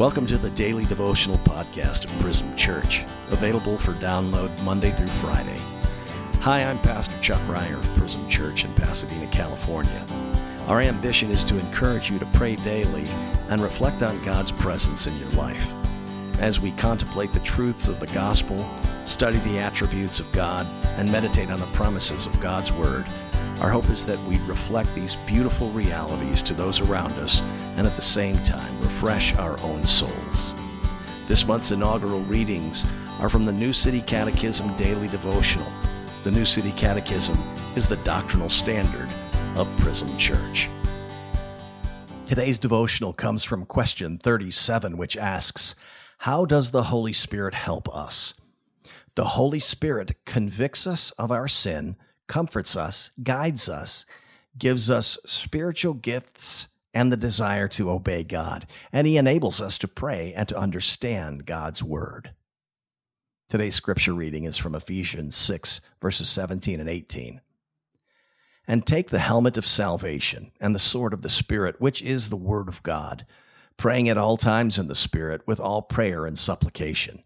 Welcome to the daily devotional podcast of Prism Church, available for download Monday through Friday. Hi, I'm Pastor Chuck Ryer of Prism Church in Pasadena, California. Our ambition is to encourage you to pray daily and reflect on God's presence in your life. As we contemplate the truths of the gospel, study the attributes of God, and meditate on the promises of God's Word, our hope is that we reflect these beautiful realities to those around us and at the same time refresh our own souls. This month's inaugural readings are from the New City Catechism Daily Devotional. The New City Catechism is the doctrinal standard of Prism Church. Today's devotional comes from question 37, which asks, How does the Holy Spirit help us? The Holy Spirit convicts us of our sin comforts us, guides us, gives us spiritual gifts and the desire to obey God, and He enables us to pray and to understand God's Word. Today's scripture reading is from Ephesians 6, verses 17 and 18. And take the helmet of salvation and the sword of the Spirit, which is the Word of God, praying at all times in the Spirit with all prayer and supplication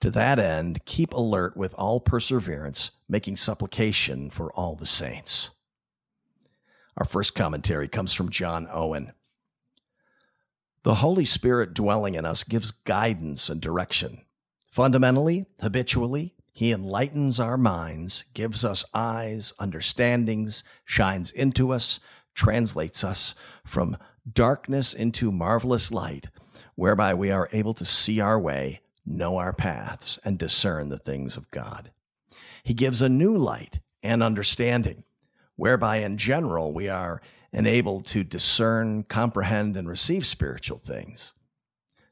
to that end, keep alert with all perseverance, making supplication for all the saints. Our first commentary comes from John Owen. The Holy Spirit dwelling in us gives guidance and direction. Fundamentally, habitually, He enlightens our minds, gives us eyes, understandings, shines into us, translates us from darkness into marvelous light, whereby we are able to see our way know our paths, and discern the things of God. He gives a new light and understanding, whereby in general we are enabled to discern, comprehend, and receive spiritual things.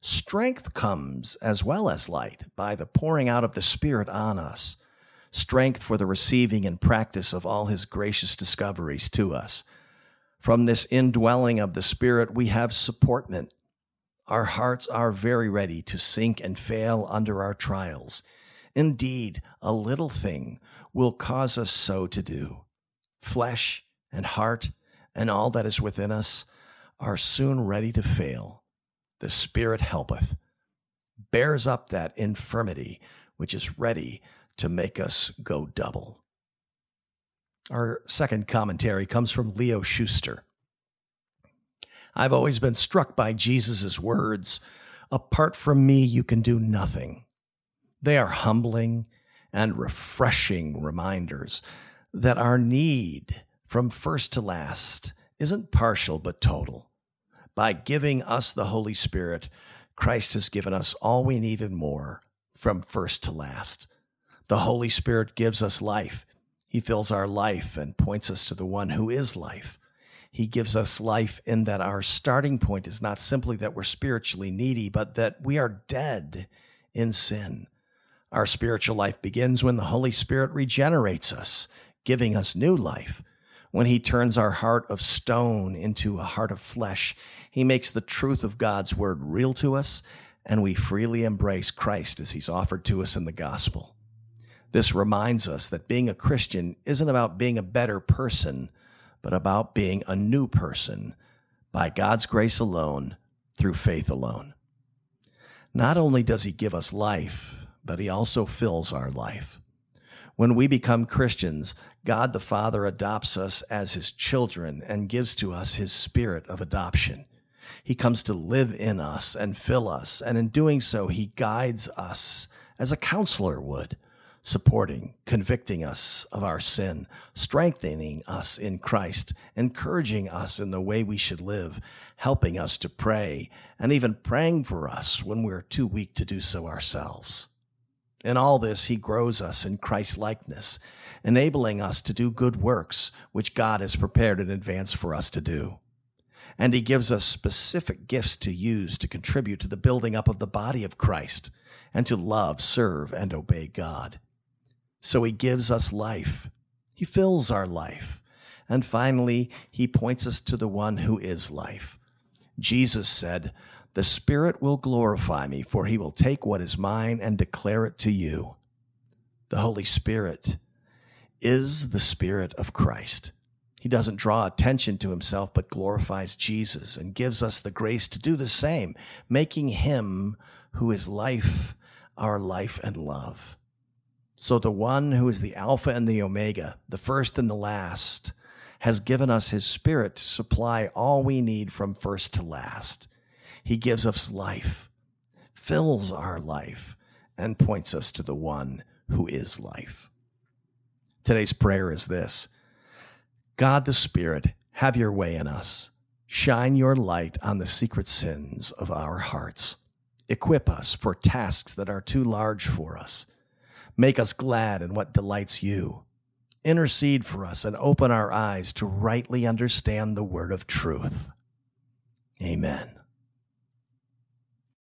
Strength comes as well as light by the pouring out of the Spirit on us, strength for the receiving and practice of all His gracious discoveries to us. From this indwelling of the Spirit, we have supportment our hearts are very ready to sink and fail under our trials. Indeed, a little thing will cause us so to do. Flesh and heart and all that is within us are soon ready to fail. The Spirit helpeth, bears up that infirmity which is ready to make us go double. Our second commentary comes from Leo Schuster. I've always been struck by Jesus' words Apart from me, you can do nothing. They are humbling and refreshing reminders that our need from first to last isn't partial but total. By giving us the Holy Spirit, Christ has given us all we need and more from first to last. The Holy Spirit gives us life. He fills our life and points us to the one who is life. He gives us life in that our starting point is not simply that we're spiritually needy, but that we are dead in sin. Our spiritual life begins when the Holy Spirit regenerates us, giving us new life. When He turns our heart of stone into a heart of flesh, He makes the truth of God's word real to us, and we freely embrace Christ as He's offered to us in the gospel. This reminds us that being a Christian isn't about being a better person but about being a new person by God's grace alone, through faith alone. Not only does He give us life, but He also fills our life. When we become Christians, God the Father adopts us as His children and gives to us His spirit of adoption. He comes to live in us and fill us, and in doing so, He guides us as a counselor would supporting, convicting us of our sin, strengthening us in Christ, encouraging us in the way we should live, helping us to pray, and even praying for us when we're too weak to do so ourselves. In all this, he grows us in Christ likeness, enabling us to do good works which God has prepared in advance for us to do. And he gives us specific gifts to use to contribute to the building up of the body of Christ and to love, serve, and obey God. So he gives us life. He fills our life. And finally, he points us to the one who is life. Jesus said, The Spirit will glorify me, for he will take what is mine and declare it to you. The Holy Spirit is the Spirit of Christ. He doesn't draw attention to himself, but glorifies Jesus and gives us the grace to do the same, making him who is life our life and love. So the one who is the Alpha and the Omega, the first and the last, has given us his Spirit to supply all we need from first to last. He gives us life, fills our life, and points us to the one who is life. Today's prayer is this God the Spirit, have your way in us. Shine your light on the secret sins of our hearts. Equip us for tasks that are too large for us. Make us glad in what delights you. Intercede for us and open our eyes to rightly understand the word of truth. Amen.